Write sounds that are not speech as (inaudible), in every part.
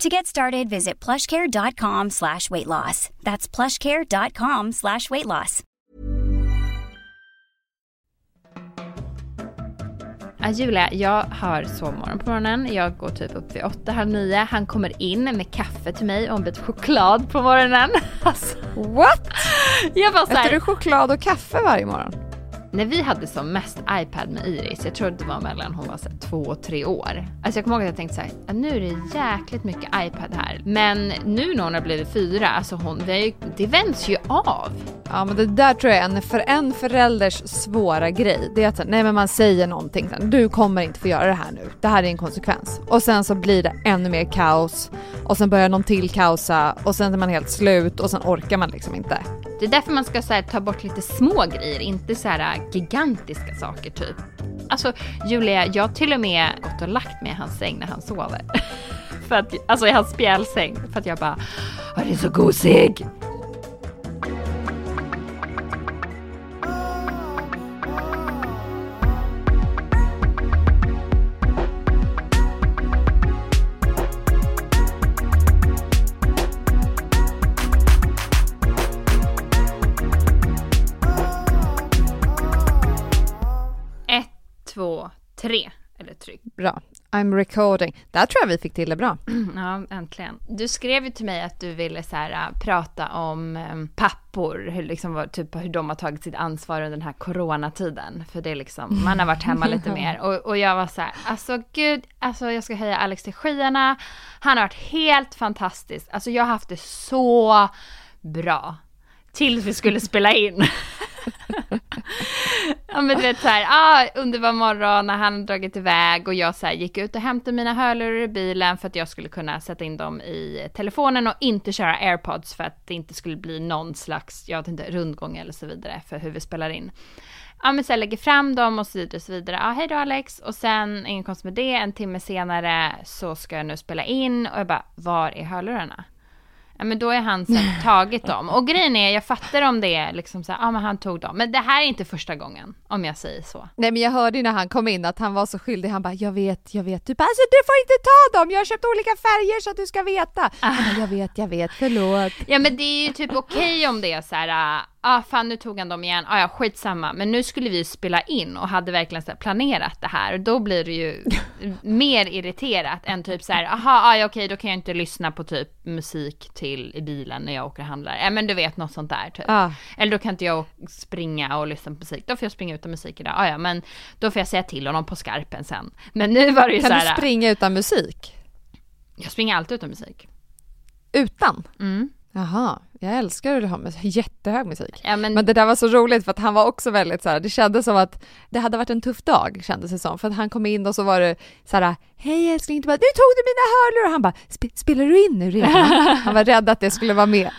To get started, visit plushcare.com slash weight loss. That's plushcare.com slash weight loss. Ja, Julia, jag har sovmorgon på morgonen. Jag går typ upp vid åtta, halv nio. Han kommer in med kaffe till mig och en bit choklad på morgonen. (laughs) Alltså, What? jag bara så Äter du choklad och kaffe varje morgon? När vi hade som mest iPad med Iris, jag tror det var mellan hon var så här, två och tre år. Alltså jag kommer ihåg att jag tänkte så här, nu är det jäkligt mycket iPad här. Men nu när hon har blivit fyra, alltså hon, det, ju, det vänds ju av. Ja men det där tror jag är en, för en förälders svåra grej. Det är att nej men man säger någonting, du kommer inte få göra det här nu. Det här är en konsekvens. Och sen så blir det ännu mer kaos. Och sen börjar någon till kaosa och sen är man helt slut och sen orkar man liksom inte. Det är därför man ska så här, ta bort lite små grejer, inte så här äh, gigantiska saker typ. Alltså Julia, jag har till och med gått och lagt mig i hans säng när han sover. (laughs) för att, alltså i hans spjälsäng. För att jag bara, "Åh, det är så gosig. Tre. Eller tryck. Bra. I'm recording. Där tror jag vi fick till det bra. (clears throat) Ja, äntligen. Du skrev ju till mig att du ville så här, äh, prata om eh, pappor, hur, liksom, typ, hur de har tagit sitt ansvar under den här coronatiden. För det är liksom, man har varit hemma lite (laughs) mer. Och, och jag var så här, alltså gud, alltså jag ska höja Alex till skyarna. Han har varit helt fantastisk. Alltså jag har haft det så bra. Tills vi skulle spela in. (laughs) (laughs) ja men du vet såhär, ah, underbar morgon när han dragit iväg och jag så här, gick ut och hämtade mina hörlurar i bilen för att jag skulle kunna sätta in dem i telefonen och inte köra airpods för att det inte skulle bli någon slags, jag vet inte, rundgång eller så vidare för hur vi spelar in. Ja men så jag lägger fram dem och så vidare och så vidare. Ja hej då Alex och sen ingen konstigt med det, en timme senare så ska jag nu spela in och jag bara, var är hörlurarna? Ja men då är han sen (laughs) tagit dem. Och grejen är, jag fattar om det är liksom så här, ja men han tog dem. Men det här är inte första gången, om jag säger så. Nej men jag hörde ju när han kom in att han var så skyldig. Han bara jag vet, jag vet. Du bara alltså du får inte ta dem. Jag har köpt olika färger så att du ska veta. Han bara, jag vet, jag vet. Förlåt. Ja men det är ju typ okej om det är så här, ja ah, fan nu tog han dem igen, ah, ja skitsamma. Men nu skulle vi spela in och hade verkligen så planerat det här. Då blir det ju (laughs) mer irriterat än typ så här, aha, ah, ja, okej då kan jag inte lyssna på typ musik till i bilen när jag åker och handlar. Ja men du vet något sånt där typ. Ja. Eller då kan inte jag springa och lyssna på musik. Då får jag springa utan musik idag. Ah, ja men då får jag säga till honom på skarpen sen. Men nu var det ju Kan så du här. springa utan musik? Jag springer alltid utan musik. Utan? Mm. Jaha, jag älskar att ha musik. jättehög musik. Ja, men, Men det där var så roligt för att han var också väldigt så här, det kändes som att det hade varit en tuff dag kändes det som. För att han kom in och så var det så här, hej älskling, du bara, nu tog du mina hörlurar! Han bara, "Sp- spelar du in nu redan? (laughs) Han var rädd att det skulle vara med.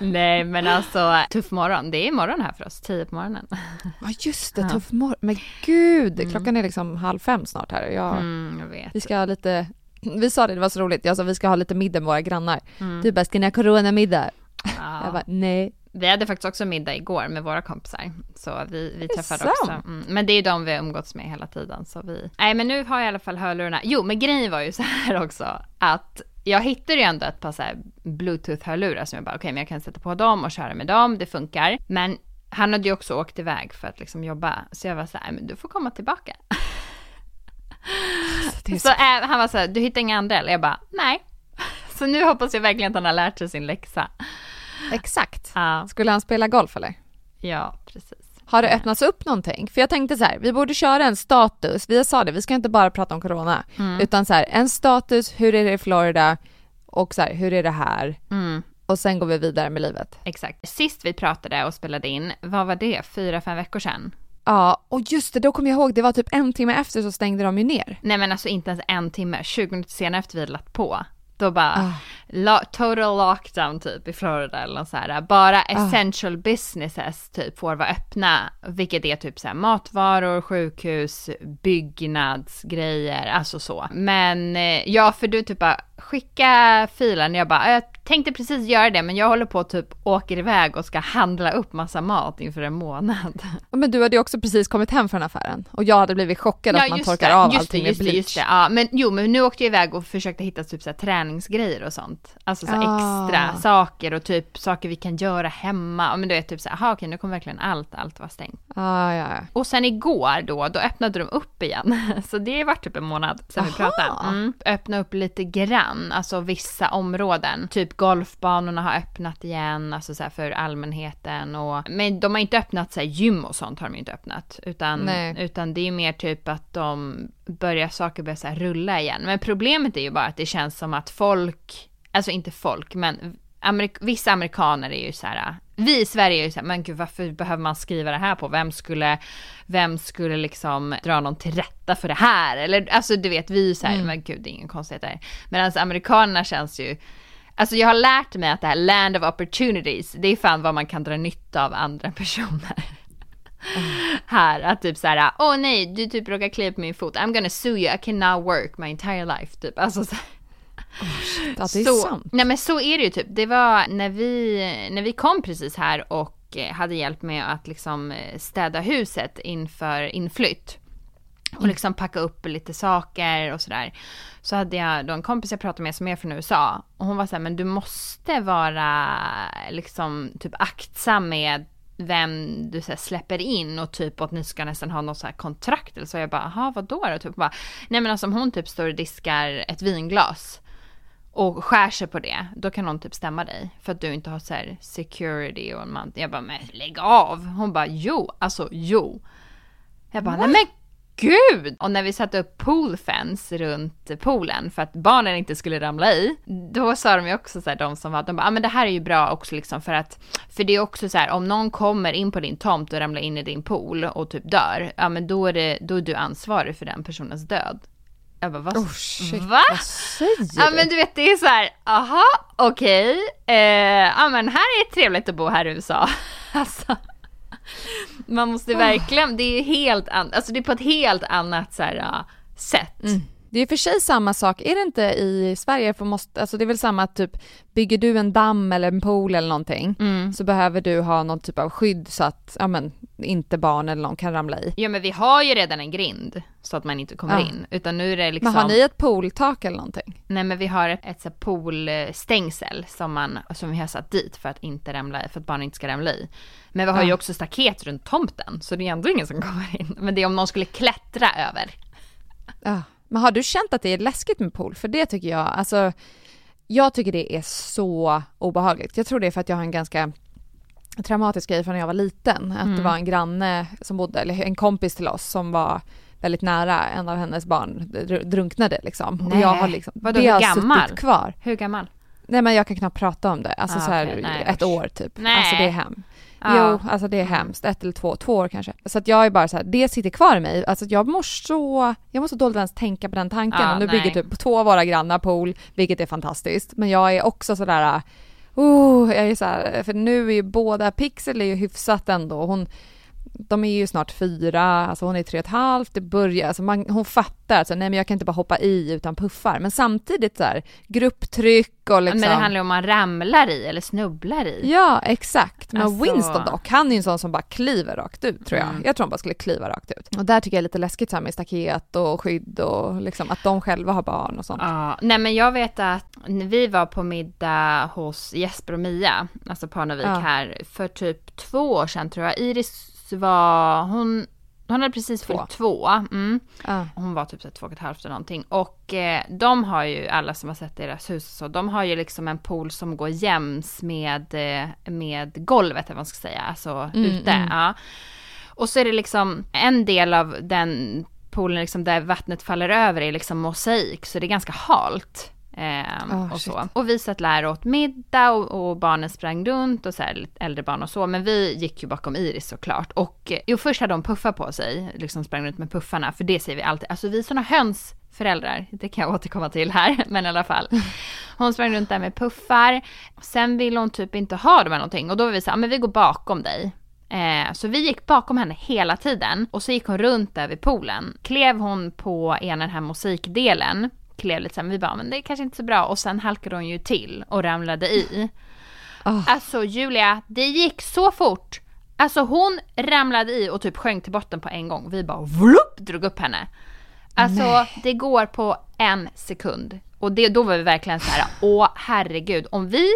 Nej men alltså, tuff morgon. Det är morgon här för oss, tio på morgonen. (laughs) Ja just det, tuff morgon. Men gud, klockan är liksom halv fem snart här. Jag, Mm, jag vet. Vi ska lite, vi sa det, det var så roligt, jag sa vi ska ha lite middag med våra grannar. Mm. Du bara, ska ni ha coronamiddag? Ja. (laughs) Jag bara, nej. Vi hade faktiskt också middag igår med våra kompisar. Så vi, vi träffade sant? också. Mm. Men det är de vi har umgåtts med hela tiden. Så vi... Nej men nu har jag i alla fall hörlurarna. Jo men grejen var ju så här (laughs) också. Att jag hittade ju ändå ett par så bluetooth-hörlurar som jag bara, okej men jag kan sätta på dem och köra med dem, det funkar. Men han hade ju också åkt iväg för att liksom jobba. Så jag var så här, men du får komma tillbaka. (laughs) Är Så äh, han var så här, du hittar inga andra eller? Jag bara, nej. (laughs) Så nu hoppas jag verkligen att han har lärt sig sin läxa. Exakt. Ja, Skulle han spela golf eller? ja precis. Har det öppnats upp någonting? För jag tänkte så här, vi borde köra en status. Vi sa det, vi ska inte bara prata om corona. Mm. Utan så här, en status, hur är det i Florida? Och så här, hur är det här? Mm, Och sen går vi vidare med livet. exakt. Sist vi pratade och spelade in, vad var det? Fyra, fem veckor sedan? Ja, och just det, då kommer jag ihåg, det var typ en timme efter så stängde de ju ner. Nej men alltså inte ens en timme, 20 minuter senare efter vi hade lagt på. Då bara, Ah. lo- total lockdown typ i Florida eller något så här. Bara essential businesses typ får vara öppna. Vilket är typ så här matvaror, sjukhus, byggnadsgrejer, alltså så. Men eh, ja, för du typ bara skicka filen. Jag bara, jag tänkte precis göra det men jag håller på att typ åker iväg och ska handla upp massa mat inför en månad. Ja, Men du hade ju också precis kommit hem från affären och jag hade blivit chockad att man torkar det, av allting det, just med bleach. just det. Ja, men jo, men nu åkte jag iväg och försökte hitta typ så här träningsgrejer och sånt. Alltså så här Ah. extra saker och typ saker vi kan göra hemma. Ja, men du vet typ så här, aha, okej, nu kommer verkligen allt, allt vara stängt. Ja, ja, ja. Och sen igår då, då öppnade de upp igen. (laughs) Så det varit typ en månad sedan vi Aha. pratade. Mm. Öppna upp lite grann, alltså vissa områden. Typ golfbanorna har öppnat igen, alltså så för allmänheten och men de har inte öppnat så gym och sånt har de inte öppnat. Utan, Nej. utan det är mer typ att de börjar, saker börjar så rulla igen. Men problemet är ju bara att det känns som att folk, alltså inte folk, men Amerik vissa amerikaner är ju så här, vi i Sverige är ju så här, men gud varför behöver man skriva det här på? Vem skulle, vem skulle liksom dra någon till rätta för det här? Eller alltså du vet, vi är ju så här, men gud det är ingen konstigheter. Medan amerikanerna känns ju, alltså jag har lärt mig att det här land of opportunities, det är fan vad man kan dra nytta av andra (laughs) personer. Här, att typ såhär, åh nej, du typ råkar klia på min fot, I'm gonna sue you, I can now work my entire life, typ. Alltså så, Att det är så, sant. Nej men så är det ju typ. Det var när vi, när vi kom precis här och eh, hade hjälp med att liksom eh, städa huset inför inflytt. Och liksom packa upp lite saker och sådär. Så hade jag då en kompis jag pratade med som är från USA. Och hon var så här, men du måste vara liksom typ aktsam med vem du så släpper in och typ att ni ska nästan ha något så kontrakt eller så. Jag bara, jaha vadå då? Typ bara, nej men alltså om hon typ står och diskar ett vinglas och skär sig på det, då kan hon typ stämma dig. För att du inte har så security och en man. Jag bara, men lägg av! Hon bara, jo, alltså jo. Jag bara, nej men gud! Och när vi satte upp poolfence runt poolen för att barnen inte skulle ramla i, då sa de ju också så här, de som var, de bara, ah, men det här är ju bra också liksom för att, för det är också så här, om någon kommer in på din tomt och ramlar in i din pool och typ dör, ja men då är det, då är du ansvarig för den personens död. Jag bara, vad? Oh shit, Va? vad säger Ja du? men du vet det är så här, aha, okej, eh, ja men här är det trevligt att bo här i USA. (laughs) Alltså, man måste verkligen, det är helt annat, alltså det är på ett helt annat så här, ja, sätt. Det är för sig samma sak, är det inte i Sverige? För måste, alltså det är väl samma typ, bygger du en damm eller en pool eller någonting Mm. så behöver du ha någon typ av skydd så att, ja men, inte barn eller någon kan ramla i. Ja men vi har ju redan en grind så att man inte kommer Ja. in, utan nu är det liksom Men har ni ett pooltak eller någonting? Nej men vi har ett, ett så poolstängsel som, man, som vi har satt dit för att inte ramla i, för att barnen inte ska ramla i. Men vi har ju Ja. också staket runt tomten, så det är ändå ingen som kommer in. Men det är om någon skulle klättra över. Ja. Men har du känt att det är läskigt med pool? För det tycker jag, alltså jag tycker det är så obehagligt. Jag tror det är för att jag har en ganska traumatisk grej från när jag var liten. Att Mm. det var en granne som bodde, eller en kompis till oss som var väldigt nära, en av hennes barn dr- drunknade liksom. Och Nej. jag har liksom, Vadå, det hur har gammal? suttit kvar. Hur gammal? Nej men jag kan knappt prata om det, alltså Ah, så här okej. Nej, ett usch. år typ. Nej. Alltså det är hem. Ja. Jo, alltså det är hemskt. Ett eller två, två år kanske. Så att jag är bara så här, det sitter kvar i mig. Alltså jag mår så, jag mår så dåligt ens tänka på den tanken. Ja, och nu nej. bygger typ två av våra grannar pool, vilket är fantastiskt. Men jag är också sådär, oh, jag är så här, för nu är ju båda, Pixel är ju hyfsat ändå. Hon, de är ju snart fyra, alltså hon är tre och ett halvt, det börjar, alltså man, hon fattar, alltså, nej men jag kan inte bara hoppa i utan puffar, men samtidigt så här, grupptryck och liksom. Men det handlar ju om man ramlar i eller snubblar i. Ja, exakt. Men Alltså- Winston dock, han är ju en sån som bara kliver rakt ut tror jag. Mm. Jag tror han bara skulle kliva rakt ut. Och där tycker jag är lite läskigt så här med staket och skydd och liksom att de själva har barn och sånt. Ja, nej men jag vet att när vi var på middag hos Jesper och Mia, alltså Parnevik Ja. här, för typ två år sedan tror jag. Iris var, hon, hon hade precis Två. fyllt två. Mm. Ja. Hon var typ så två och ett halvt eller någonting. Och eh, de har ju, alla som har sett deras hus så, de har ju liksom en pool som går jäms med, eh, med golvet, eller vad man ska säga, alltså Mm, ute. mm. Ja. Och så är det liksom en del av den poolen liksom där vattnet faller över är liksom mosaik, så det är ganska halt. Ehm, Oh, och, shit. så. och vi satt och åt middag och, och barnen sprang runt och så här, lite äldre barn och så. Men vi gick ju bakom Iris såklart. Och eh, jo, först hade de puffar på sig, liksom sprang runt med puffarna. För det säger vi alltid, alltså vi är såna hönsföräldrar, det kan jag återkomma till här, (laughs) men i alla fall. Hon sprang runt där med puffar. Sen ville hon typ inte ha dem eller någonting och då var vi så här, "Ah, men vi går bakom dig. Eh, så vi gick bakom henne hela tiden och så gick hon runt där vid poolen. Klev hon på ena den här musikdelen, klev lite så här, vi bara, men det är kanske inte så bra och sen halkade hon ju till och ramlade i. Ah. Alltså Julia, det gick så fort. Alltså hon ramlade i och typ sjönk till botten på en gång. Vi bara vlupp, drog upp henne. Alltså det går på en sekund. Och det, då var vi verkligen så här, åh herregud, om vi,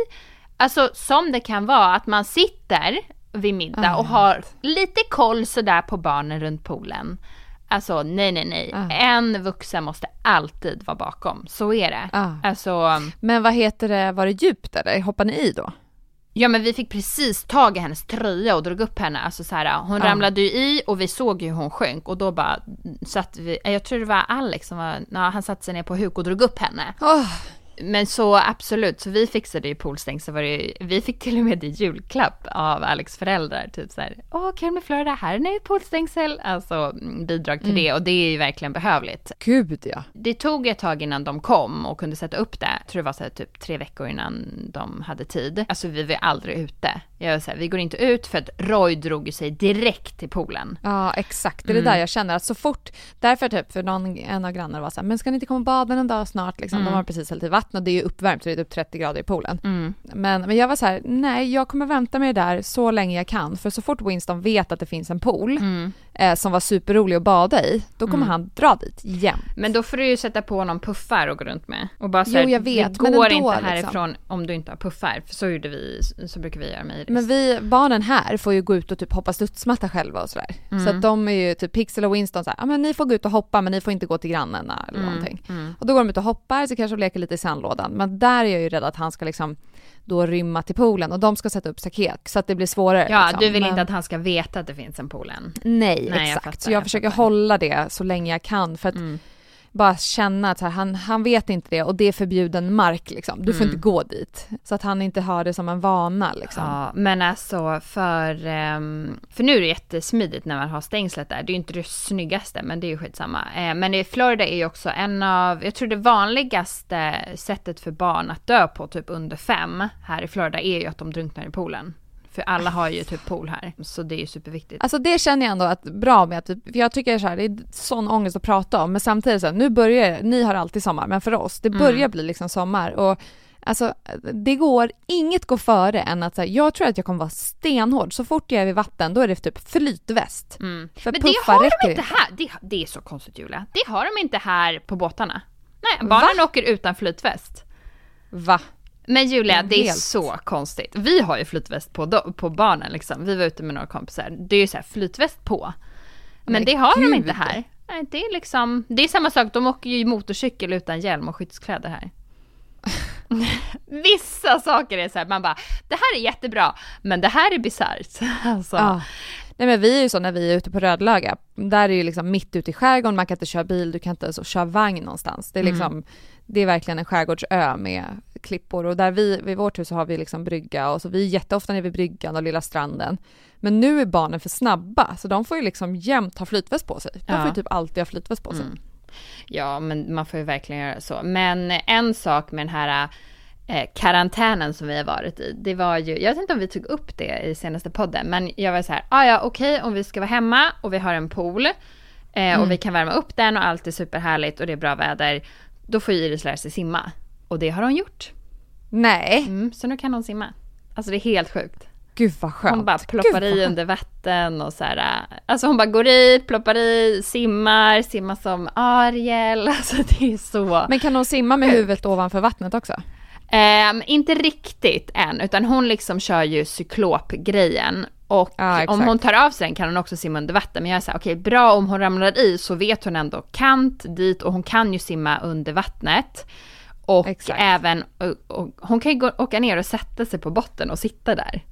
alltså som det kan vara att man sitter vid middag Ah, och har lite koll sådär på barnen runt poolen. Alltså nej, nej, nej. Ah. En vuxen måste alltid vara bakom. Så är det. Ah. Alltså, Men vad heter det, var det djupt eller? Hoppade ni i då? Ja men vi fick precis tag i hennes tröja och drog upp henne. Alltså så här, hon Ja. ramlade ju i och vi såg ju hur hon sjönk och då bara satt vi, jag tror det var Alex som var, ja, han satte sig ner på huk och drog upp henne. Åh, Men så absolut, så vi fixade ju poolstäng så var det vi fick till och med i julklapp av Alex föräldrar. Typ så här, åh kul med Florida, här är ett poolstängsel. Alltså mm, bidrag till det och det är ju verkligen behövligt. gud ja. Det tog ett tag innan de kom och kunde sätta upp det. Jag tror det var så här typ tre veckor innan de hade tid. Alltså vi var aldrig ute. Jag var så här, vi går inte ut för att Roy drog sig direkt till poolen. Ja exakt, det är det där jag känner att så fort, därför typ för någon, en av grannarna var så här, men ska ni inte komma och bada en dag snart liksom? De har precis hällt i vatten det är ju uppvärmt så det är typ 30 grader i poolen. Men, men jag var så här, nej jag kommer vänta med det där så länge jag kan för så fort Winston vet att det finns en pool eh, som var superrolig att bada i, då kommer han dra dit jämt. Men då får du ju sätta på någon puffar och gå runt med. Och bara så Jo, jag vet, det men går ändå, inte liksom. härifrån om du inte har puffar. För så gjorde vi, så brukar vi göra med Iris. Men vi, barnen här får ju gå ut och typ hoppa studsmatta själva och sådär. Så att de är ju typ Pixel och Winston såhär, ja men ni får gå ut och hoppa men ni får inte gå till grannarna eller någonting. Och då går de ut och hoppar så kanske de leker lite i sandlådan. Men där är jag ju rädd att han ska liksom då rymma till poolen och de ska sätta upp staket så att det blir svårare. Ja, liksom. du vill Men- inte att han ska veta att det finns en pool än. Nej, Nej, jag exakt. fattar, så jag, jag försöker fattar. hålla det så länge jag kan för att bara känna att här, han, han vet inte det och det är förbjuden mark liksom. Du får inte gå dit. Så att han inte har det som en vana liksom. Ja, men alltså för, ehm, för nu är det jättesmidigt när man har stängslet där. Det är ju inte det snyggaste, men det är ju skitsamma. Eh, Men i Florida är ju också en av, jag tror det vanligaste sättet för barn att dö på typ under fem här i Florida är ju att de drunknar i poolen. För alla har ju typ pool här, så det är ju superviktigt. Alltså det känner jag ändå att bra med att, typ- för jag tycker så här, det är sån ångest att prata om men samtidigt så här, nu börjar, ni har alltid sommar men för oss, det börjar bli liksom sommar och Alltså det går, inget går före än att säga, jag tror att jag kommer vara stenhård. Så fort jag är vid vatten då är det typ flytväst. För Men det har de inte här. Det, det är så konstigt Julia. Det har de inte här på båtarna. Nej, barnen åker utan flytväst. Va? Men Julia, Det är det är helt- så konstigt. Vi har ju flytväst på, på barnen liksom. Vi var ute med några kompisar. Det är ju så här flytväst på. Men, Men det har de gud. inte här. Nej, det är liksom, det är samma sak. De åker ju motorcykel utan hjälm och skyddskläder här. (laughs) Vissa saker är så här, man bara, det här är jättebra, men det här är bisarrt. (laughs) Alltså, Ja. Nej men vi är ju så när vi är ute på Rödlöga, där är ju liksom mitt ute i skärgården, man kan inte köra bil, du kan inte så köra vagn någonstans. Det är liksom, det är verkligen en skärgårdsö med klippor och där vi, vid vårt hus så har vi liksom brygga och så vi är jätteofta nere vid bryggan och lilla stranden. Men nu är barnen för snabba så de får ju liksom jämt ha flytväst på sig. De Ja. får ju typ alltid ha flytväst på sig. Ja, men man får ju verkligen göra så. Men en sak med den här eh, karantänen som vi har varit i, det var ju, jag vet inte om vi tog upp det i senaste podden, men jag var så här, ah, ja okej okay, om vi ska vara hemma och vi har en pool eh, mm. och vi kan värma upp den och allt är superhärligt och det är bra väder, då får Iris lära sig simma. Och det har hon gjort. Nej. Mm, så nu kan hon simma. Alltså det är helt sjukt. Gud vad skönt. Hon bara ploppar i under vatten och så här. Alltså hon bara går i, ploppar i, simmar, simmar som Ariel. (laughs) Alltså det är så. Men kan hon simma med huvudet ovanför vattnet också? Um, inte riktigt än, utan hon liksom kör ju cyklopgrejen. Och ja, om hon tar av sig den kan hon också simma under vatten. Men jag är såhär, okej okay, bra om hon ramlar i så vet hon ändå kant dit och hon kan ju simma under vattnet. Och exakt. även, och, och, hon kan ju gå, åka ner och sätta sig på botten och sitta där.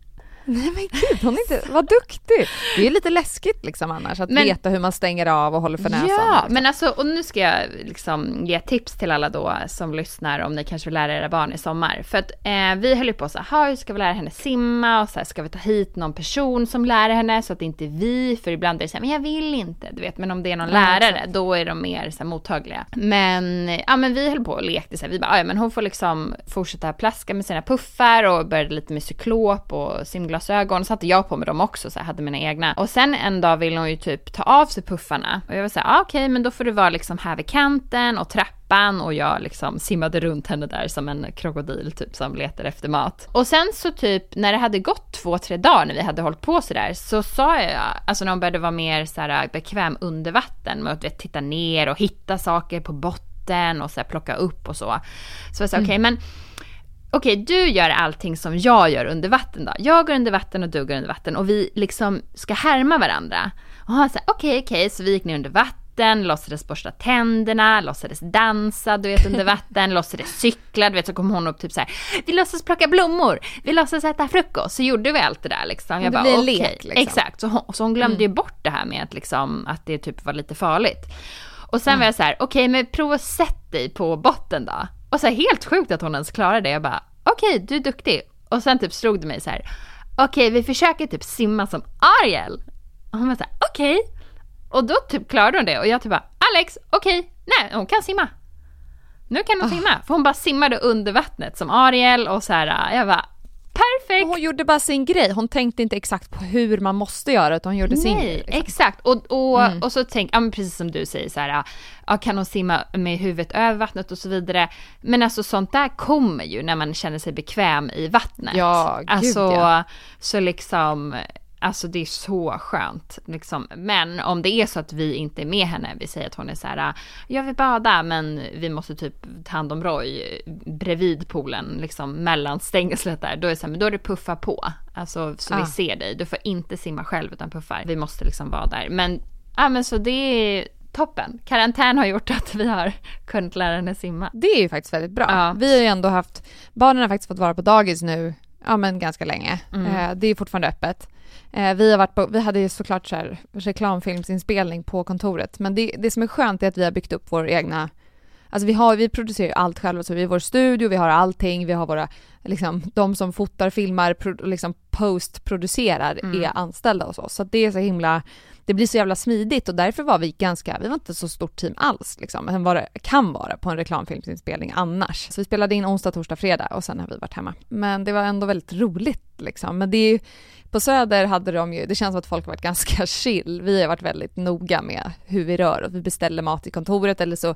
Nej men gud, hon är inte, vad duktig! Det är lite läskigt liksom annars att men, veta hur man stänger av och håller för näsan. Ja, liksom. men alltså, och nu ska jag liksom ge tips till alla då som lyssnar om ni kanske vill lära era barn i sommar. För att eh, vi höll ju på så här, hur ska vi lära henne simma och så här, ska vi ta hit någon person som lär henne så att det inte är vi, för ibland är det så här, men jag vill inte, du vet, men om det är någon ja, lärare exakt. då är de mer så här, mottagliga. Men, ja men vi höll på och lekte så här, vi bara, ja men hon får liksom fortsätta plaska med sina puffar och började lite med cyklop och simglas solglasögon, satte jag på mig dem också så jag hade mina egna. Och sen en dag ville hon ju typ ta av sig puffarna och jag var såhär, ah, okej okay, men då får du vara liksom här vid kanten och trappan och jag liksom simmade runt henne där som en krokodil typ som letar efter mat. Och sen så typ när det hade gått två, tre dagar när vi hade hållit på sådär så sa jag, alltså när hon började vara mer såhär bekväm under vatten med att vet, titta ner och hitta saker på botten och så här, plocka upp och så. Så jag sa, mm. okej okay, men okej, okay, du gör allting som jag gör under vatten då. Jag går under vatten och du går under vatten och vi liksom ska härma varandra. Och han sa okej, okay, okej, okay. så vi gick ner under vatten, låtsades borsta tänderna, låtsades dansa, du vet under vatten, låtsades cykla, du vet så kom hon upp typ så här, vi låtsas plocka blommor, vi låtsas äta frukost, så gjorde vi allt det där liksom. Jag det bara, blir en okay. lek liksom. Exakt, så hon, så hon glömde mm. ju bort det här med att liksom, att det typ var lite farligt. Och sen mm. var jag så här, okej men prova att sätta dig på botten då. Och så här, helt sjukt att hon ens klarade det. Jag bara, okej, okay, du är duktig. Och sen typ slog det mig så här, okej, okay, vi försöker typ simma som Ariel. Och hon var så här, okej. Okay. Och då typ klarade hon det och jag typ bara, Alex, okej, nej, hon kan simma. Nu kan hon oh. simma. För hon bara simmade under vattnet som Ariel och så här, jag bara, Perfekt! Hon gjorde bara sin grej, hon tänkte inte exakt på hur man måste göra utan hon gjorde Nej, sin grej. Liksom. exakt. Och, och, mm. och så tänk, ja, men precis som du säger så här, ja, kan hon simma med huvudet över vattnet och så vidare. Men alltså sånt där kommer ju när man känner sig bekväm i vattnet. Ja, gud alltså, ja. Så liksom, Alltså det är så skönt. Liksom. Men om det är så att vi inte är med henne, vi säger att hon är så här, jag vill bada men vi måste typ ta hand om Roy bredvid poolen, liksom mellan stängslet där. Då är det så här, men då är det puffa på. Alltså så ah. vi ser dig. Du får inte simma själv utan puffar. Vi måste liksom vara där. Men, ja men så det är toppen. Karantän har gjort att vi har kunnat lära henne simma. Det är ju faktiskt väldigt bra. Ja. Vi har ju ändå haft, barnen har faktiskt fått vara på dagis nu, ja men ganska länge. Mm. Eh, det är fortfarande öppet. Eh, vi, har varit på, vi hade ju såklart så här reklamfilmsinspelning på kontoret, men det, det som är skönt är att vi har byggt upp vår egna Alltså vi, har, vi producerar ju allt själva, så vi har vår studio, vi har allting, vi har våra, liksom, de som fotar, filmar, pro, liksom postproducerar mm. är anställda hos oss. Så det är så himla, det blir så jävla smidigt och därför var vi ganska, vi var inte så stort team alls liksom, än vad det kan vara på en reklamfilmsinspelning annars. Så vi spelade in onsdag, torsdag, fredag och sen har vi varit hemma. Men det var ändå väldigt roligt liksom. Men det är ju, på Söder hade de ju, det känns som att folk har varit ganska (laughs) chill. Vi har varit väldigt noga med hur vi rör oss. Vi beställer mat i kontoret eller så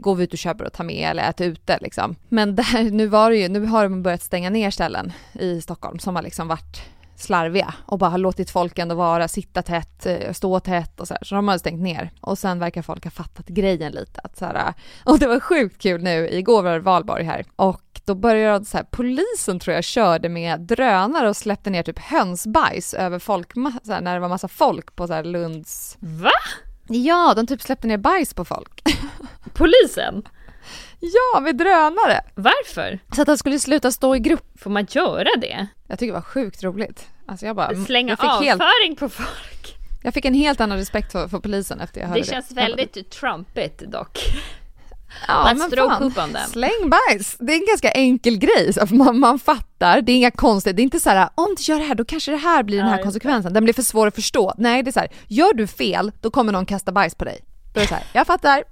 går vi ut och köper och tar med eller äter ute liksom. Men där, nu var det ju, nu har de börjat stänga ner ställen i Stockholm som har liksom varit slarviga och bara har låtit folk ändå vara, sitta tätt, eh, stå tätt och så här. Så de har stängt ner. Och sen verkar folk ha fattat grejen lite. Att så här, (laughs) och det var sjukt kul nu, igår var det valborg här och då började så här, polisen tror jag körde med drönare och släppte ner typ hönsbajs över folk, så här, när det var massa folk på så här Lunds... Va? Ja, de typ släppte ner bajs på folk. (laughs) Polisen? Ja, med drönare. Varför? Så att de skulle sluta stå i grupp. Får man göra det? Jag tycker det var sjukt roligt. Alltså jag bara... Slänga jag avföring helt... på folk. Jag fick en helt annan respekt för, för polisen efter jag hörde det. Det känns väldigt trumpigt dock. Ja, fan. Släng bajs. Det är en ganska enkel grej. Man, man fattar, det är inga konstigt. Det är inte så här, om du gör det här då kanske det här blir den här konsekvensen. Den blir för svår att förstå. Nej, det är så här, gör du fel då kommer någon kasta bajs på dig. Då är det så här, jag fattar.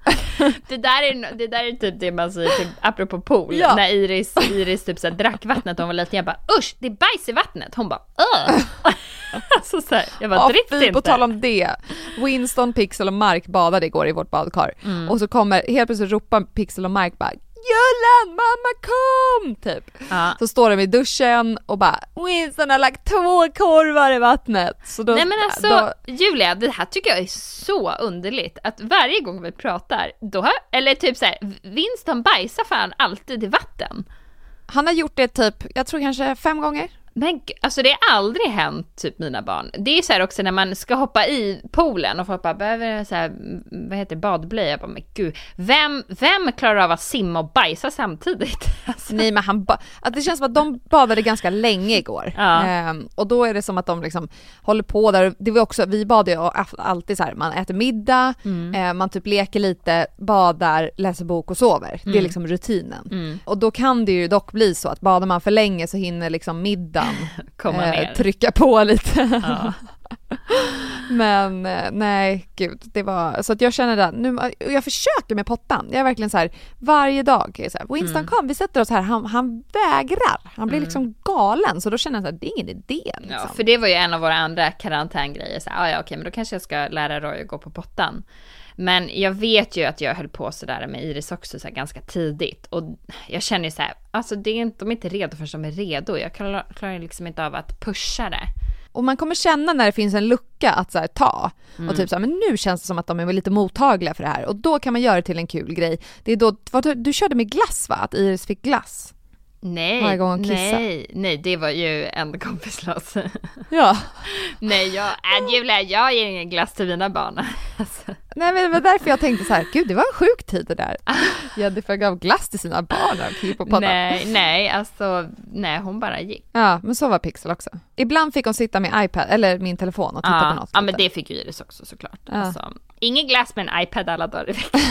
Det där är, det där är typ det man säger, typ, apropå pool, Ja. när Iris, Iris typ så här, drack vattnet hon var liten, jag bara usch, det är bajs i vattnet. Hon bara öh. alltså (laughs) så här, jag bara drick det på inte. tal om det. Winston, Pixel och Mark badade igår i vårt badkar. Mm. Och så kommer, helt plötsligt ropar Pixel och Mark bara Jullan, mamma kom! Typ. Ja. Så står de i duschen och bara Winston har lagt två korvar i vattnet. Så då, Nej men alltså då, Julia, det här tycker jag är så underligt att varje gång vi pratar, då har, eller typ så här, Winston bajsar fan alltid i vatten. han har gjort det typ, jag tror kanske fem gånger. Men alltså det har aldrig hänt typ mina barn. Det är så här också när man ska hoppa i poolen och folk bara behöver så här, mm, vad heter det, badblöja. Jag bara, men gud, vem, vem klarar av att simma och bajsa samtidigt? (laughs) Alltså, Nej men han ba- det känns som att de badade ganska länge igår. Ja. Ehm, och då är det som att de liksom håller på där, det var också, vi badar ju alltid så här, man äter middag, Mm. eh, man typ leker lite, badar, läser bok och sover. Det är Mm. liksom rutinen. Och då kan det ju dock bli så att badar man för länge så hinner liksom middagen (laughs) Komma ner. trycka på lite. Ja. (laughs) Men eh, nej, gud, det var, så att jag känner det, nu, jag försöker med pottan, jag är verkligen så här, varje dag, så här, Winston Mm. kom, vi sätter oss här, han, han vägrar, han blir liksom galen, så då känner jag så här, det är ingen idé liksom. Ja, för det var ju en av våra andra karantängrejer. Så, här, ah, ja, okej, men då kanske jag ska lära Roy att gå på pottan. Men jag vet ju att jag höll på sådär med Iris också så ganska tidigt. Och jag känner ju så här, alltså det är inte, de är inte redo förrän de är redo. Jag klarar, klarar liksom inte av att pusha det. Och man kommer känna när det finns en lucka att så här, ta Mm. och typ så här, men nu känns det som att de är lite mottagliga för det här och då kan man göra det till en kul grej. Det är då, vad, du, du körde med glass va? Att Iris fick glass? Nej, Varje gång hon nej, nej, det var ju en kompislås. (laughs) Ja. nej, jag, äh, Julia, jag ger ingen glass till mina barn. Alltså. Nej men det var därför jag tänkte så här, gud det var en sjuk tid det där. (laughs) Jennifer gav glass till sina barn och hippopottar. Nej, nej, alltså, nej, hon bara gick. Ja, men så var Pixel också. Ibland fick hon sitta med iPad, eller min telefon och titta på Ja, något. ja men lite. det fick ju Iris också såklart. Ja. Alltså, ingen glass med en iPad alla dagar i veckan. (laughs)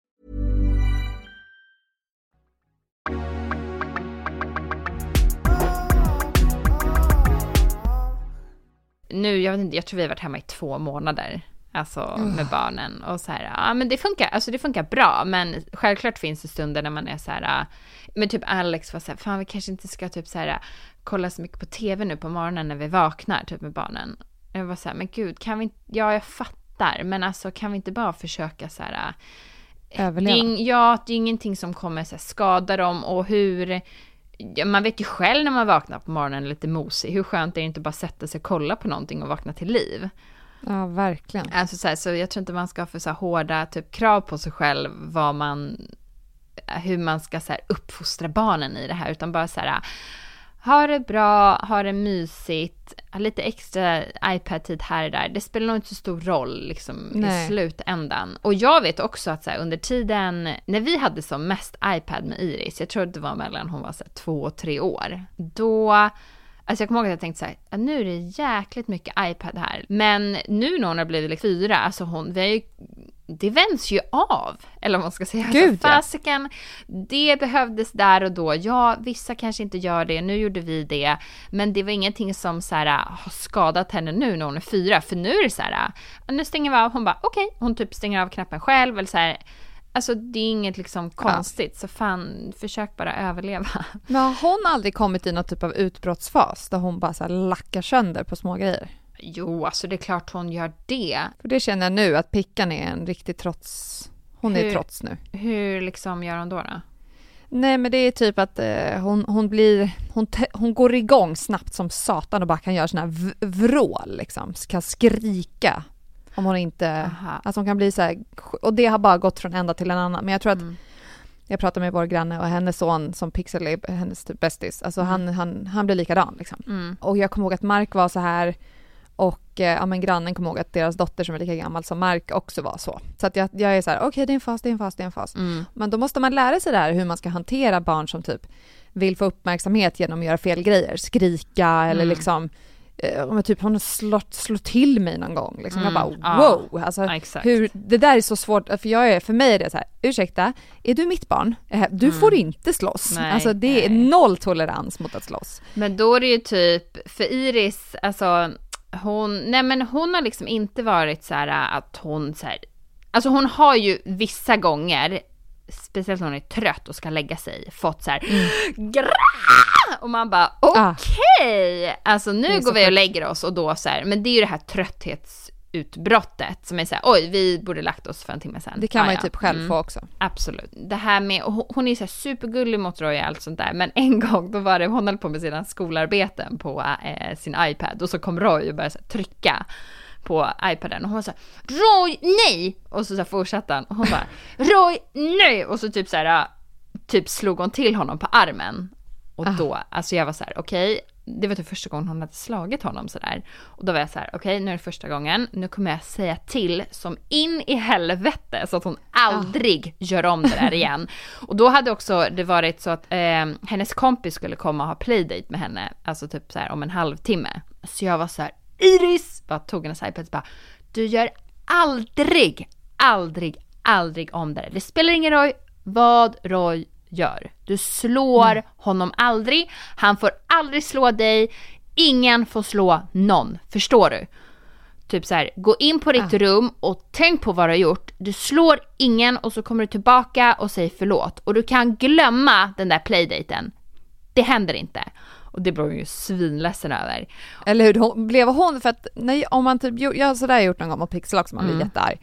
Nu, jag vet inte, jag tror vi har varit hemma i två månader. Alltså med barnen och så här, ja men det funkar, alltså det funkar bra, men självklart finns det stunder när man är så här, men typ Alex var så här, fan vi kanske inte ska typ så här kolla så mycket på tv nu på morgonen när vi vaknar, typ med barnen. Jag var så här, men gud, kan vi inte, ja jag fattar, men alltså kan vi inte bara försöka så här, Överleva. det är, ja, det är ingenting som kommer så här, skada dem och hur, man vet ju själv när man vaknar på morgonen lite mosig, hur skönt är det inte bara sätta sig och kolla på någonting och vakna till liv. Ja, verkligen. Alltså så, här, så jag tror inte man ska ha för så hårda typ, krav på sig själv, vad man, hur man ska så här, uppfostra barnen i det här, utan bara så här, ha det bra, ha det mysigt, ha lite extra iPad-tid här och där. Det spelar nog inte så stor roll liksom, Nej. i slutändan. Och jag vet också att så här, under tiden, när vi hade som mest iPad med Iris, jag tror att det var mellan hon var så här, två och tre år, då Alltså jag kommer ihåg att jag tänkte så här, "Ja, nu är det jäkligt mycket iPad här. Men nu när hon har blivit liksom fyra, alltså hon, vi har ju, det vänds ju av. Eller vad man ska säga. Gud, alltså, ja. fasiken, det behövdes där och då. Ja, vissa kanske inte gör det, nu gjorde vi det. Men det var ingenting som så här, har skadat henne nu när hon är fyra. För nu är det så här, "Ja, nu stänger vi av, hon bara okej, hon typ stänger av knappen själv. Eller så här, Alltså det är inget liksom konstigt, så fan försök bara överleva. (laughs) Men har hon aldrig kommit i någon typ av utbrottsfas där hon bara så lackar sönder på små grejer? Jo, alltså det är klart hon gör det. För det känner jag nu att Pickan är en riktig trots... Hon är Hur- trots nu. Hur liksom gör hon då? då? Nej men det är typ att eh, hon, hon blir, hon, hon går igång snabbt som satan och bara kan göra såna här vrål liksom, kan skrika. Om hon inte, Aha. alltså hon kan bli så här, och det har bara gått från ända till en annan. Men jag tror att, Mm. jag pratade med vår granne och hennes son som Pixel är hennes typ bästis, alltså han, han, han blir likadan liksom. Mm. Och jag kommer ihåg att Mark var så här och eh, ja, men grannen kommer ihåg att deras dotter som är lika gammal som Mark också var så. Så att jag, jag är så här, okej det är en fas, det är en fas, det är en fas. Mm. Men då måste man lära sig det här hur man ska hantera barn som typ vill få uppmärksamhet genom att göra fel grejer, skrika eller Mm. liksom om jag typ hon slår, slår till mig någon gång. Liksom. Jag Mm. bara Ja. wow! Alltså, Ja, exakt. hur, det där är så svårt, för, jag är, för mig är det så här, ursäkta, är du mitt barn? Eh, Du får inte slåss. Mm. Nej, alltså det är nej. noll tolerans mot att slåss. Men då är det ju typ, för Iris, alltså hon, nej men hon har liksom inte varit så här att hon så här, alltså hon har ju vissa gånger, speciellt när hon är trött och ska lägga sig, fått så här gra! Och man bara okej! Alltså Det nu går vi och lägger oss och då så här, men det är ju det här trötthetsutbrottet som är så här, oj vi borde lagt oss för en timme sedan. Det kan Ah, man ju ja. typ själv Mm. få också. Absolut. Det här med, och hon- är så här supergullig mot Roy och allt sånt där, men en gång då var det, hon höll på med sina skolarbeten på eh, sin iPad och så kom Roy och började så här, trycka på iPaden och hon här, Roy, nej! Och så, så fortsatte han och hon bara, Roy, nej! Och så typ så här, typ slog hon till honom på armen. Och Ah. då, alltså jag var så här, okej, det var typ första gången hon hade slagit honom sådär. Och då var jag så här, okej, nu är det första gången, nu kommer jag säga till som in i helvete så att hon aldrig gör om det där igen. (laughs) Och då hade också det varit så att eh, hennes kompis skulle komma och ha playdate med henne, alltså typ så här om en halvtimme. Så jag var så här, Iris! Bara tog hennes iPad och bara, du gör aldrig, aldrig, aldrig om det. Det spelar ingen roll vad Roy gör. Du slår honom aldrig, han får aldrig slå dig, ingen får slå någon. Förstår du? Typ så här, gå in på ditt rum och tänk på vad du har gjort. Du slår ingen och så kommer du tillbaka och säger förlåt. Och du kan glömma den där playdaten. Det händer inte. Och det blev hon ju svinledsen över. Eller hur, hon, blev hon, för att när, om man typ, jag har sådär gjort någon gång mot Pixel också, man blir Mm. jättearg.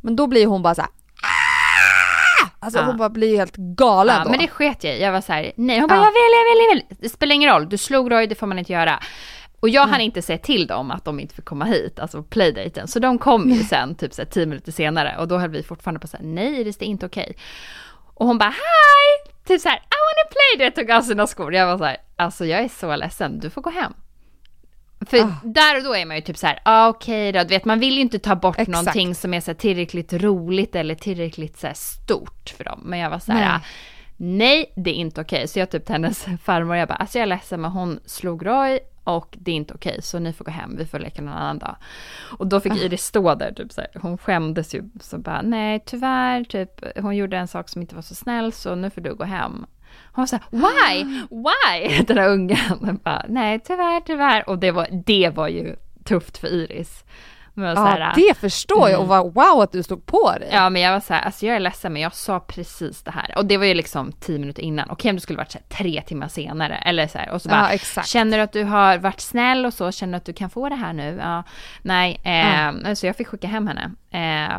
Men då blir hon bara så här. "Ah!" Alltså Ja. hon bara blir helt galen Ja, då. men det sket jag i. Jag var så här, nej. Hon bara, Ja. jag vill, jag vill, jag vill. Det spelar ingen roll. Du slog Roy, det får man inte göra. Och jag hann inte säga till dem att de inte fick komma hit, alltså playdaten. Så de kom ju sen, typ så här, tio minuter senare. Och då höll vi fortfarande på så här, nej det är inte okej. Och hon bara, hi! Typ så här, I wanna play det, tog av sina skor. Jag var så här, alltså jag är så ledsen, du får gå hem. För Ah. där och då är man ju typ så här, ah, okej då, du vet man vill ju inte ta bort Exakt. någonting som är så tillräckligt roligt eller tillräckligt så stort för dem. Men jag var så här, Nej. nej, det är inte okej. Så jag typ till hennes (laughs) farmor, jag bara, alltså jag är ledsen men hon slog Roy och det är inte okej så ni får gå hem, vi får leka någon annan dag. Och då fick Iris stå där, typ så här, hon skämdes ju, så bara nej tyvärr, typ hon gjorde en sak som inte var så snäll så nu får du gå hem. Hon var såhär, why, why? (laughs) Den där ungen. Bara, nej tyvärr, tyvärr. Och det var, det var ju tufft för Iris. Men ja, här, det förstår jag och mm. vad wow att du stod på dig. Ja, men jag var så här, alltså jag är ledsen men jag sa precis det här. Och det var ju liksom tio minuter innan. Okej om det skulle varit så här, tre timmar senare. Eller så här, och så bara, ja, känner du att du har varit snäll och så, känner du att du kan få det här nu? Ja, nej, eh, mm. så jag fick skicka hem henne. Eh,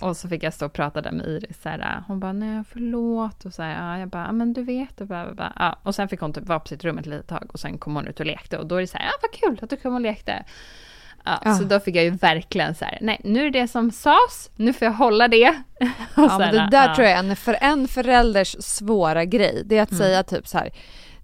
och, och så fick jag stå och prata där med Iris. Så här, hon bara, nej förlåt. Och så här, ja, jag bara, men du vet. Och, bara, bara. Ja, och sen fick hon typ vara på sitt rum ett litet tag och sen kom hon ut och lekte. Och då är det så här, ja vad kul att du kom och lekte. Ja, ja. Så då fick jag ju verkligen så här, nej nu är det som sades, nu får jag hålla det. (laughs) ja men det där ja. tror jag är en, för en förälders svåra grej, det är att mm. säga typ så här,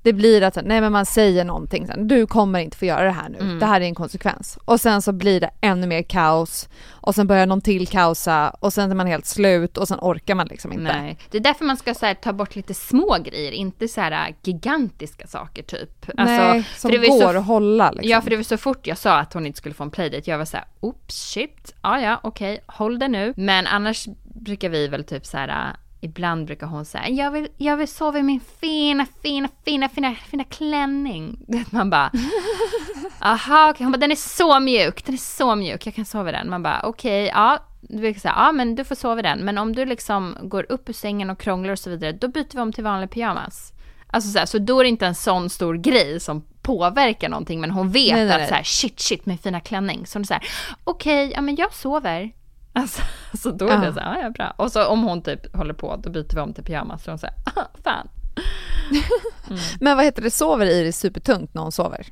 det blir att nej men man säger någonting, du kommer inte få göra det här nu, mm. det här är en konsekvens. Och sen så blir det ännu mer kaos och sen börjar någon till kaosa och sen är man helt slut och sen orkar man liksom inte. Nej, det är därför man ska här, ta bort lite små grejer, inte så här äh, gigantiska saker typ. Alltså, nej, som går så, att hålla liksom. Ja, för det var så fort jag sa att hon inte skulle få en playdate, jag var så här, oops shit, ja ja okej, okay, håll det nu. Men annars brukar vi väl typ så här äh, Ibland brukar hon säga, jag vill, jag vill sova i min fina, fina, fina, fina, fina klänning. (laughs) Man bara, aha, okay. hon bara, den är så mjuk, den är så mjuk, jag kan sova i den. Man bara, okej, okay, ja, du brukar säga, ja men du får sova i den. Men om du liksom går upp ur sängen och krånglar och så vidare, då byter vi om till vanlig pyjamas. Alltså så, här, så då är det inte en sån stor grej som påverkar någonting, men hon vet nej, nej, att så här, shit, shit, min fina klänning. Så hon säger, okej, okay, ja men jag sover. Alltså, (laughs) så då är det så här, ja bra. Och så om hon typ håller på, då byter vi om till pyjamas. Så hon säger, ah, fan. Mm. (laughs) Men vad heter det, sover Iris supertungt när hon sover?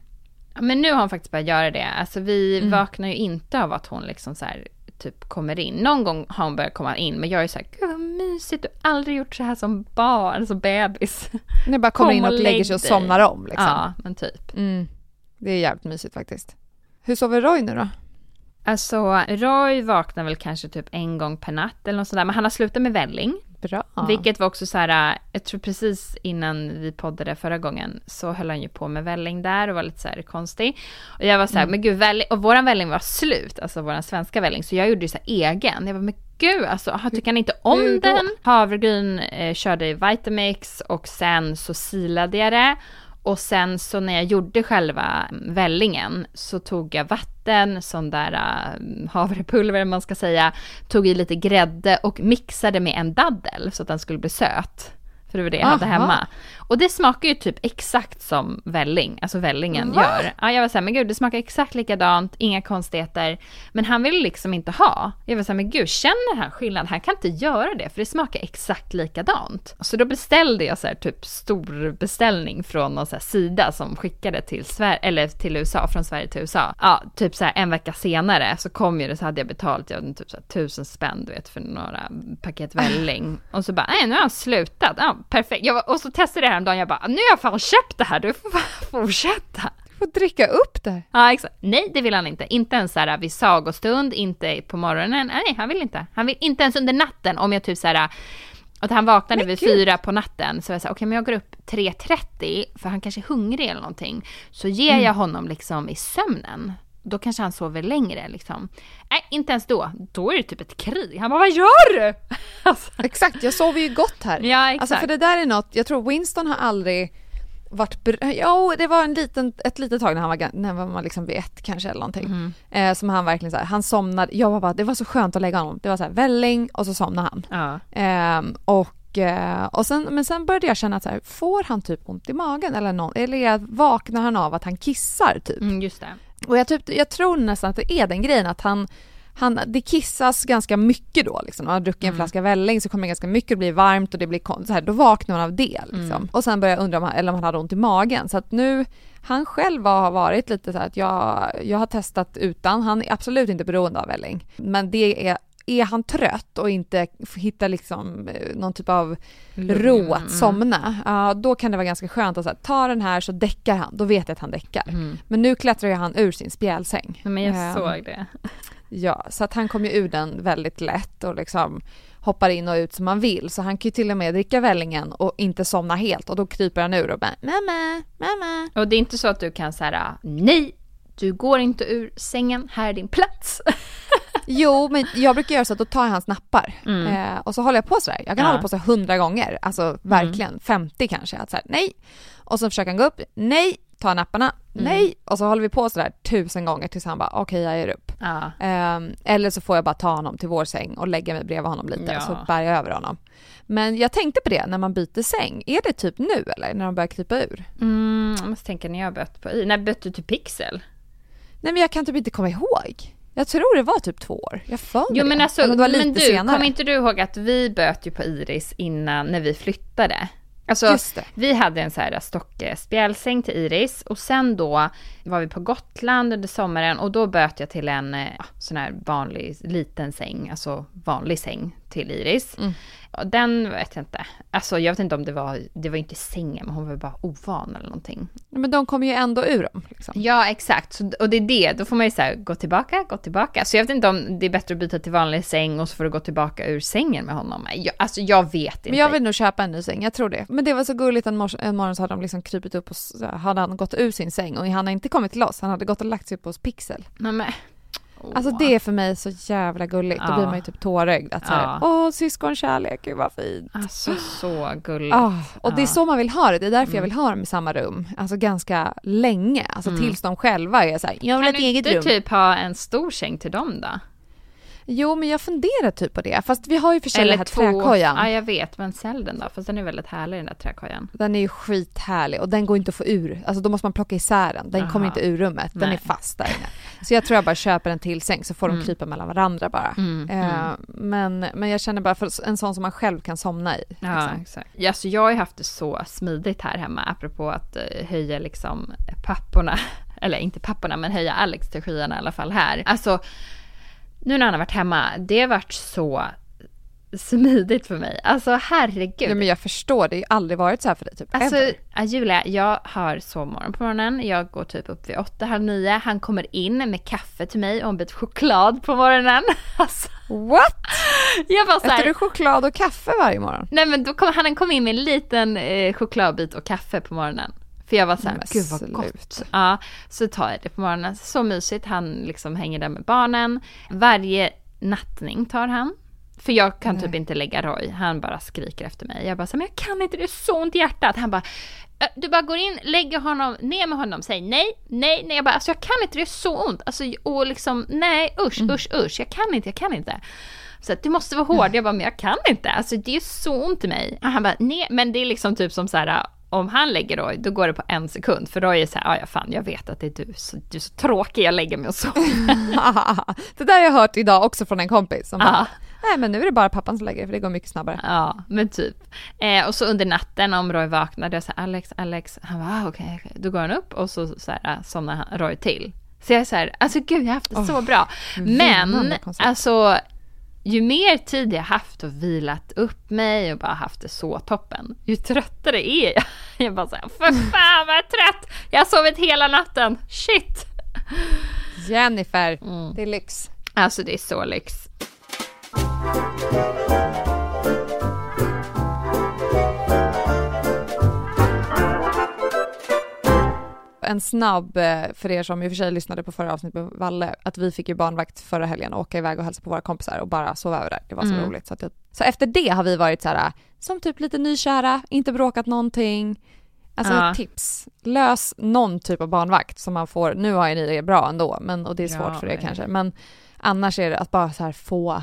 Men nu har hon faktiskt börjat göra det. Alltså vi mm. vaknar ju inte av att hon liksom så här, typ kommer in. Någon gång har hon börjat komma in, men jag är så här, gud vad mysigt, du har aldrig gjort så här som barn, som bebis. Ni bara kommer Kom in och, och lägger sig och somnar om liksom. Ja, men typ. Mm. Det är jävligt mysigt faktiskt. Hur sover Roy nu då? Alltså Roy vaknar väl kanske typ en gång per natt eller något sådär, men han har slutat med välling. Bra. Vilket var också så här, jag tror precis innan vi poddade förra gången så höll han ju på med välling där och var lite så här konstig. Och jag var så här, mm. men gud, välling, och våran välling var slut, alltså våran svenska välling, så jag gjorde ju så egen. Jag var men gud, alltså tycker han inte om den? Havregryn eh, körde i Vitamix och sen så silade jag det. Och sen så när jag gjorde själva vällingen så tog jag vatten, sån där uh, havrepulver man ska säga, tog i lite grädde och mixade med en daddel så att den skulle bli söt. För det var det jag Aha. hade hemma. Och det smakar ju typ exakt som välling, alltså vällingen Va? gör. Ja, jag var såhär, men gud det smakar exakt likadant, inga konstigheter. Men han ville liksom inte ha. Jag var såhär, men gud känner han skillnad? Han kan inte göra det för det smakar exakt likadant. Så då beställde jag så här, typ stor beställning från någon så här, sida som skickade till Sverige, eller till USA, från Sverige till USA. Ja, typ så här, en vecka senare så kom ju det så hade jag betalt, jag typ så här, tusen spänn du vet för några paket välling. Och så bara, nej nu har han slutat. Ja, perfekt. Jag var, och så testade jag det häromdagen, jag bara, nu har jag fan köpt det här, du får (laughs) fortsätta. Du får dricka upp det. Ja, exakt. Nej, det vill han inte. Inte ens så här vid sagostund, inte på morgonen. Nej, han vill inte. Han vill inte ens under natten om jag typ så här att han vaknade vid fyra på natten, så jag sa okej okay, men jag går upp 3.30 för han kanske är hungrig eller någonting. Så ger mm. jag honom liksom i sömnen då kanske han sover längre liksom. Nej, inte ens då. Då är det typ ett krig. Han bara, vad gör du? (laughs) Alltså. Exakt, jag sover ju gott här. Ja, exakt. Alltså för det där är något, jag tror Winston har aldrig varit, ja det var en liten, ett litet tag när han var, när man var liksom vid ett kanske eller någonting. Mm. Eh, som han verkligen så här, han somnade, jag var bara, det var så skönt att lägga honom. Det var så här välling och så somnade han. Ja. Eh, och och sen, men sen började jag känna att så här, får han typ ont i magen eller någon, eller vaknar han av att han kissar typ? Mm, just det. Och jag, typ, jag tror nästan att det är den grejen att han, han, det kissas ganska mycket då liksom. När man har druckit en mm. flaska välling så kommer det ganska mycket, det blir varmt och det blir så här, då vaknar man av det liksom. Mm. Och sen börjar jag undra om han, eller om han hade ont i magen. Så att nu, han själv har varit lite så att jag, jag har testat utan, han är absolut inte beroende av välling. Men det är är han trött och inte hittar liksom eh, någon typ av ro att mm. somna, uh, då kan det vara ganska skönt att säga, ta den här så däckar han, då vet jag att han däckar. Mm. Men nu klättrar ju han ur sin spjälsäng. Men jag uh, såg det. Ja, så att han kom ju ur den väldigt lätt och liksom hoppar in och ut som man vill. Så han kan ju till och med dricka vällingen och inte somna helt och då kryper han ur och bara mamma, mamma. Och det är inte så att du kan säga nej, du går inte ur sängen, här är din plats. (laughs) Jo, men jag brukar göra så att då tar jag hans nappar Mm. eh, och så håller jag på sådär. Jag kan Ja. hålla på så hundra gånger, alltså verkligen 50 kanske. Att så här, nej. Och så försöker han gå upp, nej. Ta napparna, Mm. nej. Och så håller vi på sådär tusen gånger tills han bara okej jag ger upp. Ja. Ehm, eller så får jag bara ta honom till vår säng och lägga mig bredvid honom lite Ja. så bär jag över honom. Men jag tänkte på det när man byter säng. Är det typ nu eller när de börjar krypa ur? Mm, jag måste tänka när jag bött på i. När bytte du till Pixel? Nej men jag kan typ inte komma ihåg. Jag tror det var typ två år. Jag för Jo men alltså, det var lite men du, senare. kommer inte du ihåg att vi böt ju på Iris innan när vi flyttade? Alltså, vi hade en så här Stocke spjälsäng till Iris och sen då var vi på Gotland under sommaren och då böt jag till en eh, ja, sån här vanlig liten säng, alltså vanlig säng till Iris. Mm. Den vet jag inte, alltså jag vet inte om det var, det var inte sängen men hon var bara ovan eller någonting. Men de kommer ju ändå ur dem. Liksom. Ja, exakt. Så, och det är det, då får man ju här, gå tillbaka, gå tillbaka. Så jag vet inte om det är bättre att byta till vanlig säng och så får du gå tillbaka ur sängen med honom. Jag, alltså jag vet inte. Men jag vill nog köpa en ny säng, jag tror det. Men det var så gulligt en, mors- en morgon så hade de liksom krypit upp och så hade han gått ur sin säng och han hade inte kommit till oss, han hade gått och lagt sig upp hos Pixel. Nej, men, Alltså det är för mig så jävla gulligt, då Ja. blir man ju typ tårögd. Att såhär, Ja. åh syskonkärlek, gud vad fint. Alltså så gulligt. Ah, och det är Ja. Mm. så man vill ha det, det är därför jag vill ha dem i samma rum. Alltså ganska länge, alltså tills de själva är såhär, jag vill ha Kan ett eget du rum. typ ha en stor säng till dem då? Jo men jag funderar typ på det, fast vi har ju för sig den här träkojan. Ja jag vet, men sälj den då. Fast den är väldigt härlig den där träkojan. Den är ju skithärlig och den går inte att få ur. Alltså då måste man plocka isär den. Den kommer Aha. inte ur rummet. Den Nej. är fast där inne. Så jag tror jag bara köper en till säng så får de krypa mellan varandra bara. Mm, Eh, men, men jag känner bara för en sån som man själv kan somna i. Ja, liksom. exakt. Ja, Alltså, jag har ju haft det så smidigt här hemma, apropå att eh, höja liksom papporna, (laughs) eller inte papporna, men höja Alex till skyarna i alla fall här. Alltså, nu när han har varit hemma, det har varit så smidigt för mig. Alltså herregud. Ja, men jag förstår, det har ju aldrig varit så här för dig typ. Alltså ever. Julia, jag har sovmorgon på morgonen. Jag går typ upp vid åtta, halv nio. Han kommer in med kaffe till mig och en bit choklad på morgonen. (laughs) Alltså, What? jag bara så här, Äter du choklad och kaffe varje morgon? Nej men då kom, han kom in med en liten eh, chokladbit och kaffe på morgonen. För jag var såhär, Men gud vad gott. Ja, så tar jag det på morgonen. Så mysigt, han liksom hänger där med barnen. Varje nattning tar han. För jag kan typ inte lägga Roy, han bara skriker efter mig. Jag bara så men jag kan inte, det är så ont i hjärtat. Han bara, "Äh, du bara går in, lägger honom, ner med honom, säger nej, nej, nej. Jag bara, alltså jag kan inte, det är så ont. Alltså, och liksom, nej, usch, usch, usch, jag kan inte, jag kan inte. Så att du måste vara hård. Jag bara, men jag kan inte. Alltså det är så ont i mig. Och han bara, nej, men det är liksom typ som så här, om han lägger Roy, då går det på en sekund. För Roy är så här, "Ah, ja fan, jag vet att det är du, så, du är så tråkig, jag lägger mig och så. (laughs) det där har jag hört idag också från en kompis som bara, nej men nu är det bara pappan som lägger för det går mycket snabbare. Ja, men typ. Eh, och så under natten om Roy vaknade, jag sa Alex, Alex, han bara, ah, okej, okej. Då går han upp och så, så här, äh, somnar han, Roy till. Så jag är så här, alltså gud, jag har haft det så bra. Men, alltså, ju mer tid jag haft och vilat upp mig och bara haft det så toppen, ju tröttare är jag. (laughs) Jag bara såhär, för fan vad jag är trött! Jag har sovit hela natten, shit! Jennifer, Mm. det är lyx. Alltså det är så lyx. En snabb, eh, för er som i och för sig lyssnade på förra avsnittet med Valle, att vi fick ju barnvakt förra helgen och åka iväg och hälsa på våra kompisar och bara sova över där. Det var så Mm. roligt. Så, att jag, så efter det har vi varit så här, som typ lite nykära, inte bråkat någonting. Alltså Ja. tips, lös någon typ av barnvakt som man får, nu har ju ni det bra ändå, men, och det är svårt Ja, för er nej. kanske, men annars är det att bara så här få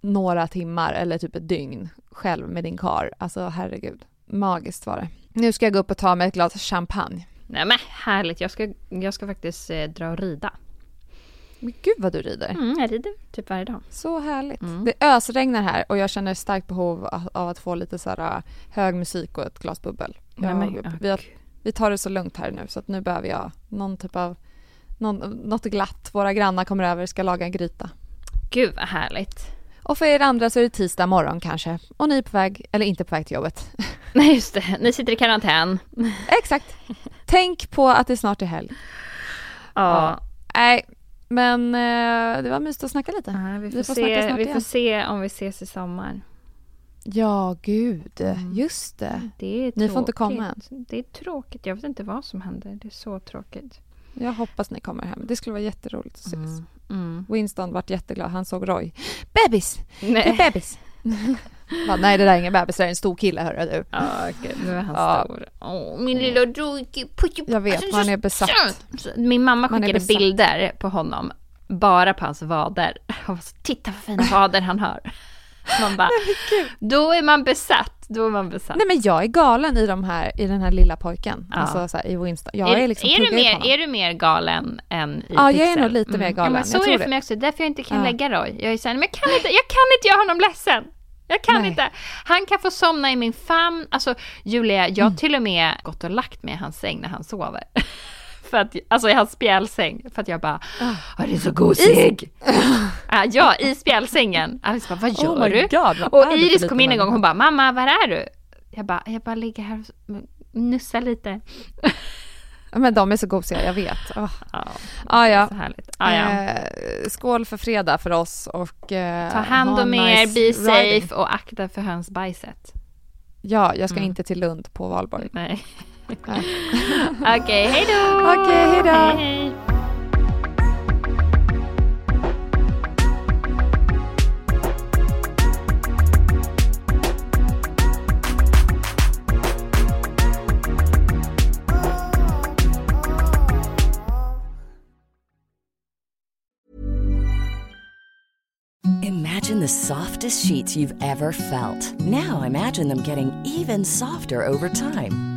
några timmar eller typ ett dygn själv med din kar. Alltså herregud, magiskt var det. Nu ska jag gå upp och ta mig ett glas champagne. Nej men härligt, jag ska, jag ska faktiskt eh, dra och rida. Men gud vad du rider. Mm, jag rider typ varje dag. Så härligt. Mm. Det ösregnar här och jag känner starkt behov av- att få lite så här äh, hög musik och ett glas bubbel. Nej, Jag, men, vi, har, vi tar det så lugnt här nu så att nu behöver jag någon typ av någon, något glatt. Våra grannar kommer över och ska laga en gryta. Gud vad härligt. Och för er andra så är det tisdag morgon kanske och ni är på väg, eller inte på väg till jobbet. (laughs) Nej just det, ni sitter i karantän. (laughs) Exakt. Tänk på att det snart är helg. Ja. Nej, Men eh, det var mysigt att snacka lite. Ja, vi, får Vi får se, snart vi igen. får se om vi ses i sommar. Ja, gud. Just det. Det är tråkigt. Ni får inte komma än. Det är tråkigt. Jag vet inte vad som händer. Det är så tråkigt. Jag hoppas ni kommer hem. Det skulle vara jätteroligt att ses. Mm. Winston vart jätteglad. Han såg Roy. Bebis! Det är Nej. bebis! (laughs) Bara, Nej, det där är ingen bebis. Det är en stor kille, hörru du. Ja, okej. Nu är han Ja. stor. Åh, min lilla Roy. Jag vet, man är besatt. Min mamma skickade bilder på honom. Bara på hans vader. (laughs) Titta vad fina (laughs) vader han har. Man bara, då är man besatt. Då är man besatt. Nej men jag är galen i, de här, i den här lilla pojken. Ja. Alltså så här, i Winston. Jag är, liksom är, du mer, är du mer galen än i Ja, jag är Pixel? nog lite mer Ja, galen. men så Jag är det för mig också. Därför jag inte kan Ja. lägga Roy. Jag är såhär, men jag kan inte, jag kan inte göra honom ledsen. Jag kan Nej. inte. Han kan få somna i min famn. Alltså Julia, jag har till och med gått och lagt mig i hans säng när han sover. (laughs) för att, alltså i hans spjälsäng. För att jag bara, ah, det är så gosig. Ah, ja, i spjälsängen. Alice bara, vad gör Oh du? God, vad och Iris kom in en gång, hon bara, mamma, var är du? Jag bara, jag bara ligger här och nussar lite. Men de är så gosiga, jag vet. Oh. Ja, Ah, ja. Ah, ja. Eh, skål för fredag för oss och eh, Ta hand ha om er, nice be safe riding. och akta för hönsbajset. Ja, jag ska Mm. inte till Lund på valborg. Nej. (laughs) Nej. Okej, hej då! Okej, hej då. Hej, hej. Imagine the softest sheets you've ever felt. Now imagine them getting even softer over time.